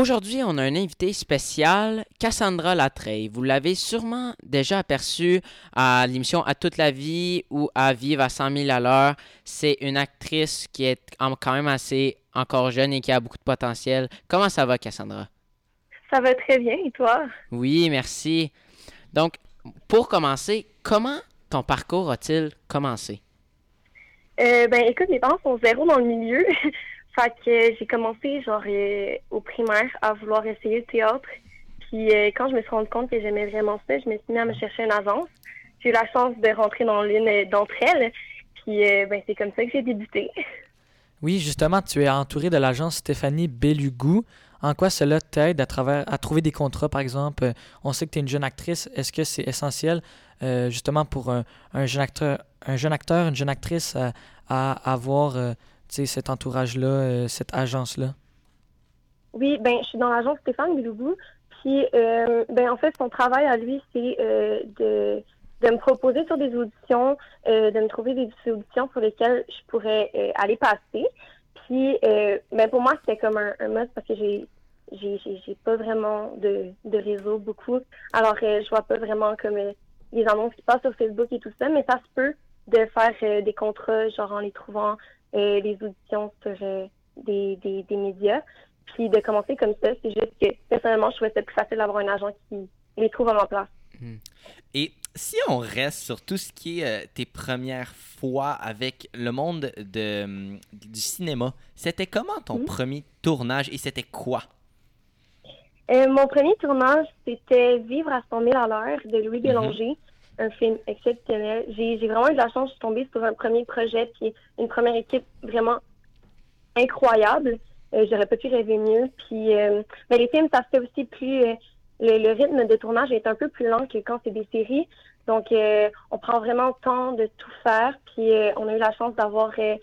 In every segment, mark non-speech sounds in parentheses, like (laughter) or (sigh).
aujourd'hui, on a un invité spécial, Cassandra Latreille. Vous l'avez sûrement déjà aperçu à l'émission À toute la vie ou à Vivre à 100 000 à l'heure. C'est une actrice qui est quand même assez encore jeune et qui a beaucoup de potentiel. Comment ça va, Cassandra? Ça va très bien, et toi? Oui, merci. Donc, pour commencer, comment ton parcours a-t-il commencé? Euh, ben, écoute, mes parents sont zéro dans le milieu. (laughs) fait que j'ai commencé, genre, euh, au primaire, à vouloir essayer le théâtre. Puis, euh, quand je me suis rendu compte que j'aimais vraiment ça, je me suis mis à me chercher une agence. J'ai eu la chance de rentrer dans l'une d'entre elles. Puis, ben, c'est comme ça que j'ai débuté. (laughs) Oui, justement, tu es entouré de l'agence Stéphanie Bellugou. En quoi cela t'aide à, travers, à trouver des contrats, par exemple? On sait que tu es une jeune actrice. Est-ce que c'est essentiel, euh, justement, pour un, jeune acteur, un jeune acteur, une jeune actrice à, avoir euh, cet entourage-là, euh, cette agence-là? Oui, ben, je suis dans l'agence Stéphane Bellugou. Puis, ben, en fait, son travail à lui, c'est de de me proposer sur des auditions, euh, de me trouver des auditions sur lesquelles je pourrais euh, aller passer. Puis, euh, ben pour moi, c'était comme un, un must parce que j'ai j'ai pas vraiment de, de réseau beaucoup. Alors, je vois pas vraiment comme les annonces qui passent sur Facebook et tout ça, mais ça se peut de faire des contrats, genre en les trouvant des auditions sur des, des, des, médias. Puis de commencer comme ça, c'est juste que personnellement, je trouvais ça plus facile d'avoir un agent qui les trouve à ma place. Hmm. Et si on reste sur tout ce qui est euh, tes premières fois avec le monde de, hum, du cinéma, c'était comment ton premier tournage et c'était quoi? Euh, mon premier tournage, c'était Vivre à 100 000 à l'heure de Louis mhm. Bélanger, un film exceptionnel. J'ai vraiment eu de la chance, je suis tombée sur un premier projet, puis une première équipe vraiment incroyable. Euh, j'aurais pas pu rêver mieux. Puis, mais les films, ça se fait aussi plus le, rythme de tournage est un peu plus lent que quand c'est des séries. Donc, euh, on prend vraiment le temps de tout faire. Puis, euh, on a eu la chance d'avoir euh,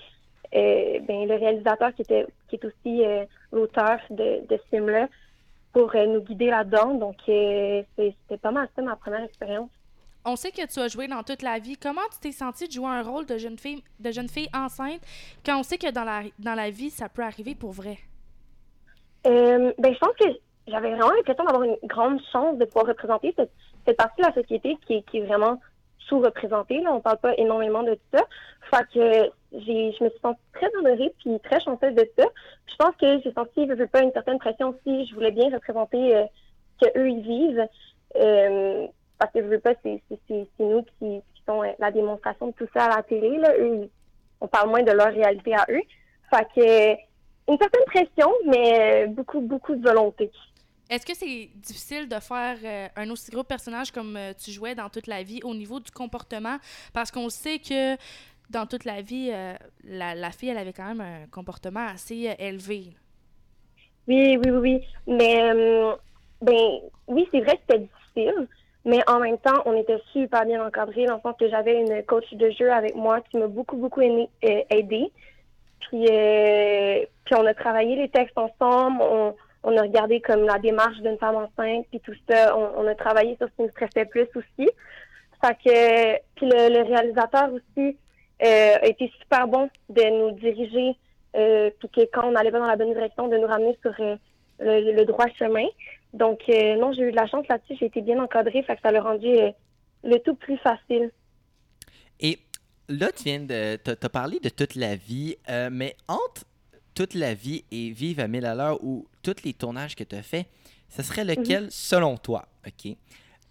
ben, le réalisateur qui était qui est aussi l'auteur de, de ce film-là pour nous guider là-dedans. Donc, c'était pas mal ça ma première expérience. On sait que tu as joué dans toute la vie. Comment tu t'es sentie de jouer un rôle de jeune fille, de jeune fille enceinte quand on sait que dans la, dans la vie, ça peut arriver pour vrai? ben, je pense que j'avais vraiment l'impression d'avoir une grande chance de pouvoir représenter cette, cette partie de la société qui est, qui est vraiment sous-représentée. Là, on parle pas énormément de ça. Fait que j'ai, je me suis sentie très honorée puis très chanceuse de ça. Je pense que j'ai senti, je veux pas, une certaine pression aussi. Je voulais bien représenter euh, ce qu'eux, ils vivent. Euh, parce que je veux pas, c'est, nous qui, qui sont euh, la démonstration de tout ça à la télé. Là. Eux, on parle moins de leur réalité à eux. Fait que une certaine pression, mais beaucoup, beaucoup de volonté. Est-ce que c'est difficile de faire euh, un aussi gros personnage comme euh, tu jouais dans toute la vie au niveau du comportement? Parce qu'on sait que dans toute la vie, euh, la, fille, elle avait quand même un comportement assez élevé. Oui, oui, oui, Mais, ben, oui, c'est vrai que c'était difficile. Mais en même temps, on était super bien encadrés dans le sens que j'avais une coach de jeu avec moi qui m'a beaucoup, beaucoup aidé. Puis, puis on a travaillé les textes ensemble. On, on a regardé comme la démarche d'une femme enceinte, puis tout ça. On, a travaillé sur ce qui nous stressait plus aussi. Puis le, réalisateur aussi euh, a été super bon de nous diriger, euh, puis que quand on n'allait pas dans la bonne direction, de nous ramener sur euh, le, droit chemin. Donc, non, j'ai eu de la chance là-dessus. J'ai été bien encadrée, fait que ça l'a rendu le tout plus facile. Et là, tu viens de. Tu as parlé de toute la vie, mais entre toute la vie et vivre à 1000 à l'heure ou tous les tournages que tu as fait, ce serait mhm. lequel selon toi, OK?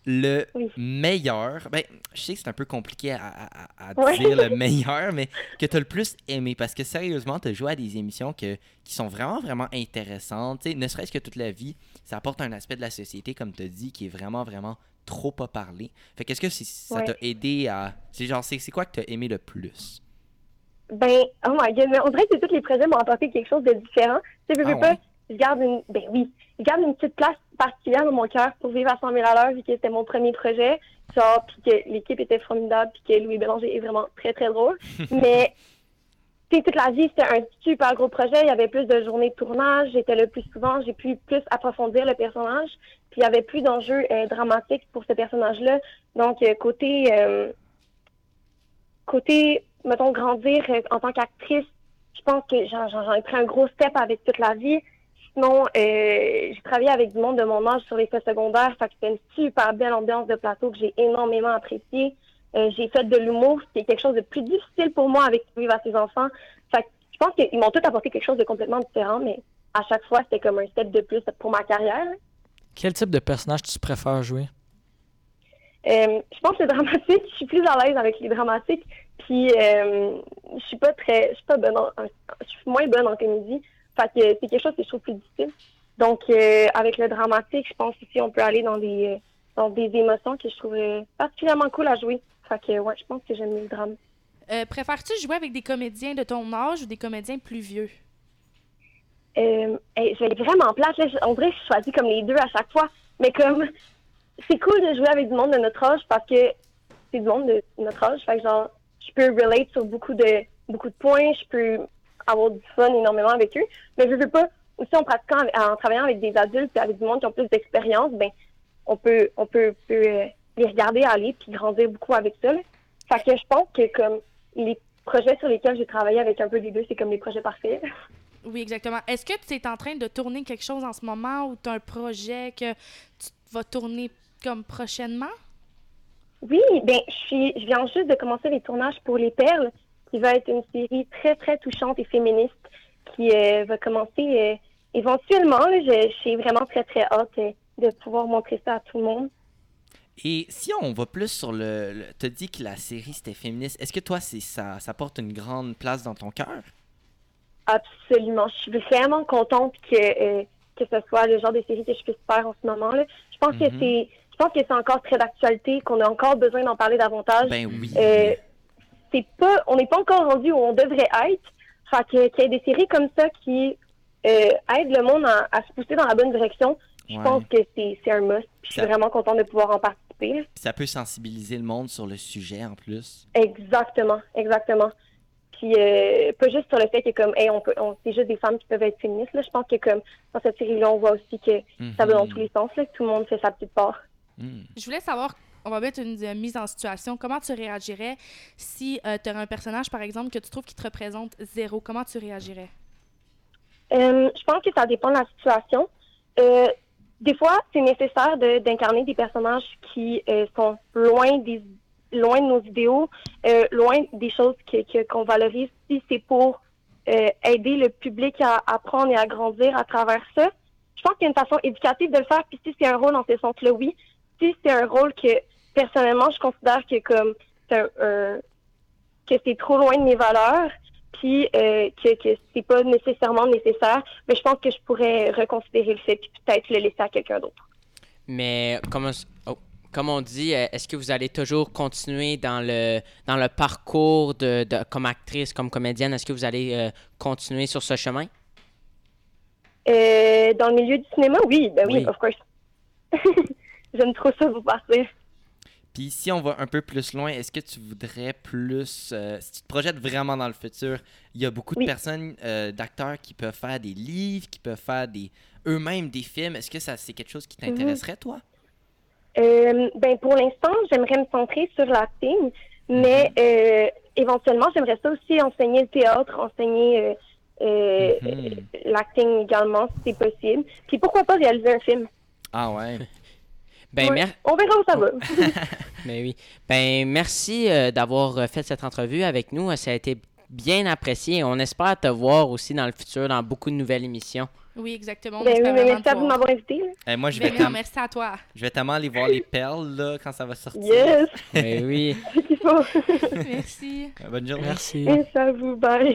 Le meilleur, ben, je sais que c'est un peu compliqué à, dire le (laughs) meilleur, mais que tu as le plus aimé. Parce que sérieusement, tu as joué à des émissions que, qui sont vraiment, vraiment intéressantes. ne serait-ce que toute la vie, ça apporte un aspect de la société, comme tu as dit, qui est vraiment, vraiment trop pas parlé. Fait qu'est-ce que ça t'a aidé à. C'est genre, c'est quoi que tu as aimé le plus? Ben, oh my god, mais on dirait que tous les projets m'ont apporté quelque chose de différent. Tu sais, je veux ah pas, je garde une, ben oui, je garde une petite place particulière dans mon cœur pour vivre à 100 000 à l'heure, vu que c'était mon premier projet, genre, puis que l'équipe était formidable, puis que Louis Bélanger est vraiment très, très drôle. (laughs) mais, tu toute la vie, c'était un super gros projet. Il y avait plus de journées de tournage, j'étais le plus souvent, j'ai pu plus approfondir le personnage, puis il y avait plus d'enjeux euh, dramatiques pour ce personnage-là. Donc, euh, côté, euh, côté mettons, grandir en tant qu'actrice, je pense que j'en ai pris un gros step avec toute la vie. Sinon, euh, j'ai travaillé avec du monde de mon âge sur les faits secondaires. Fait que c'était une super belle ambiance de plateau que j'ai énormément appréciée. Euh, j'ai fait de l'humour, c'était quelque chose de plus difficile pour moi avec vivre à ses enfants. Fait que je pense qu'ils m'ont tous apporté quelque chose de complètement différent, mais à chaque fois, c'était comme un step de plus pour ma carrière. Quel type de personnage tu préfères jouer? Euh, je pense que le dramatique, je suis plus à l'aise avec les dramatiques. Puis euh, je suis pas très, je suis pas bonne, en, je suis moins bonne en comédie. Fait que c'est quelque chose que je trouve plus difficile. Donc euh, avec le dramatique, je pense aussi on peut aller dans des dans des émotions que je trouve particulièrement cool à jouer. Fait que ouais, je pense que j'aime le drame. Préfères-tu jouer avec des comédiens de ton âge ou des comédiens plus vieux? Euh, je vais être vraiment plate. Là. On dirait que je choisis comme les deux à chaque fois. Mais comme, c'est cool de jouer avec du monde de notre âge parce que c'est du monde de notre âge. Fait que genre, je peux relate sur beaucoup de, beaucoup de points. Je peux avoir du fun énormément avec eux. Mais je veux pas, aussi en pratiquant, en travaillant avec des adultes et avec du monde qui ont plus d'expérience, ben, on peut, on peut, peut euh, les regarder aller puis grandir beaucoup avec ça. Là. Fait que je pense que comme les projets sur lesquels j'ai travaillé avec un peu des deux, c'est comme les projets parfaits. Oui, exactement. Est-ce que tu es en train de tourner quelque chose en ce moment ou tu as un projet que tu vas tourner comme prochainement? Oui, bien, je, suis, je viens juste de commencer les tournages pour Les Perles, qui va être une série très, très touchante et féministe qui euh, va commencer euh, éventuellement. je, suis vraiment très, très hâte euh, de pouvoir montrer ça à tout le monde. Et si on va plus sur le. tu as dit que la série c'était féministe. Est-ce que toi, ça, ça porte une grande place dans ton cœur? Absolument. Je suis vraiment contente que, euh, que ce soit le genre de série que je puisse faire en ce moment. là Je pense que mhm. c'est je pense que c'est encore très d'actualité, qu'on a encore besoin d'en parler davantage. Ben oui. Euh, c'est pas, on n'est pas encore rendu où on devrait être. Fait qu'il y ait des séries comme ça qui euh, aident le monde à, se pousser dans la bonne direction, je pense que c'est un must. je suis vraiment contente de pouvoir en participer. Ça peut sensibiliser le monde sur le sujet en plus. Exactement, exactement. Puis euh, pas juste sur le fait que comme hey, on peut on, c'est juste des femmes qui peuvent être féministes. Là. Je pense que comme dans cette série-là, on voit aussi que ça va dans mhm. tous les sens, là, que tout le monde fait sa petite part. Mhm. Je voulais savoir, on va mettre une, mise en situation. Comment tu réagirais si euh, tu aurais un personnage, par exemple, que tu trouves qui te représente zéro? Comment tu réagirais? Euh, je pense que ça dépend de la situation. des fois, c'est nécessaire d'incarner des personnages qui sont loin des loin de nos idéaux, euh, loin des choses qu'on valorise. Si c'est pour euh, aider le public à apprendre et à grandir à travers ça, je pense qu'il y a une façon éducative de le faire. Puis si c'est un rôle dans ce sens-là, oui. Si c'est un rôle que personnellement je considère que comme que c'est trop loin de mes valeurs, puis euh, que, que c'est pas nécessairement nécessaire, mais je pense que je pourrais reconsidérer le fait puis peut-être le laisser à quelqu'un d'autre. Mais comment oh, comme on dit, euh, est-ce que vous allez toujours continuer dans le, dans le parcours de, comme actrice, comme comédienne? Est-ce que vous allez euh, continuer sur ce chemin? Dans le milieu du cinéma, oui. Ben oui, of course. (laughs) J'aime trop ça vous partir. Puis si on va un peu plus loin, est-ce que tu voudrais plus, si tu te projettes vraiment dans le futur, il y a beaucoup de personnes, d'acteurs qui peuvent faire des livres, qui peuvent faire des eux-mêmes des films. Est-ce que ça c'est quelque chose qui mhm. t'intéresserait, toi? Euh, ben pour l'instant, j'aimerais me centrer sur l'acting, mais mhm. euh, éventuellement, j'aimerais ça aussi enseigner le théâtre, enseigner euh, mhm. l'acting également, si c'est possible. Puis pourquoi pas réaliser un film. Ah ouais. Ben, On verra où ça va. (laughs) ben oui. Ben merci d'avoir fait cette entrevue avec nous. Ça a été bien apprécié. On espère te voir aussi dans le futur dans beaucoup de nouvelles émissions. Oui, exactement. Ben oui, merci à vous m'avoir invité. Eh, moi, je ben vais merci à toi. Je vais tellement aller voir les perles là, quand ça va sortir. Yes! Ben oui. (laughs) merci. Bonne journée. Merci. Merci à vous. Bye.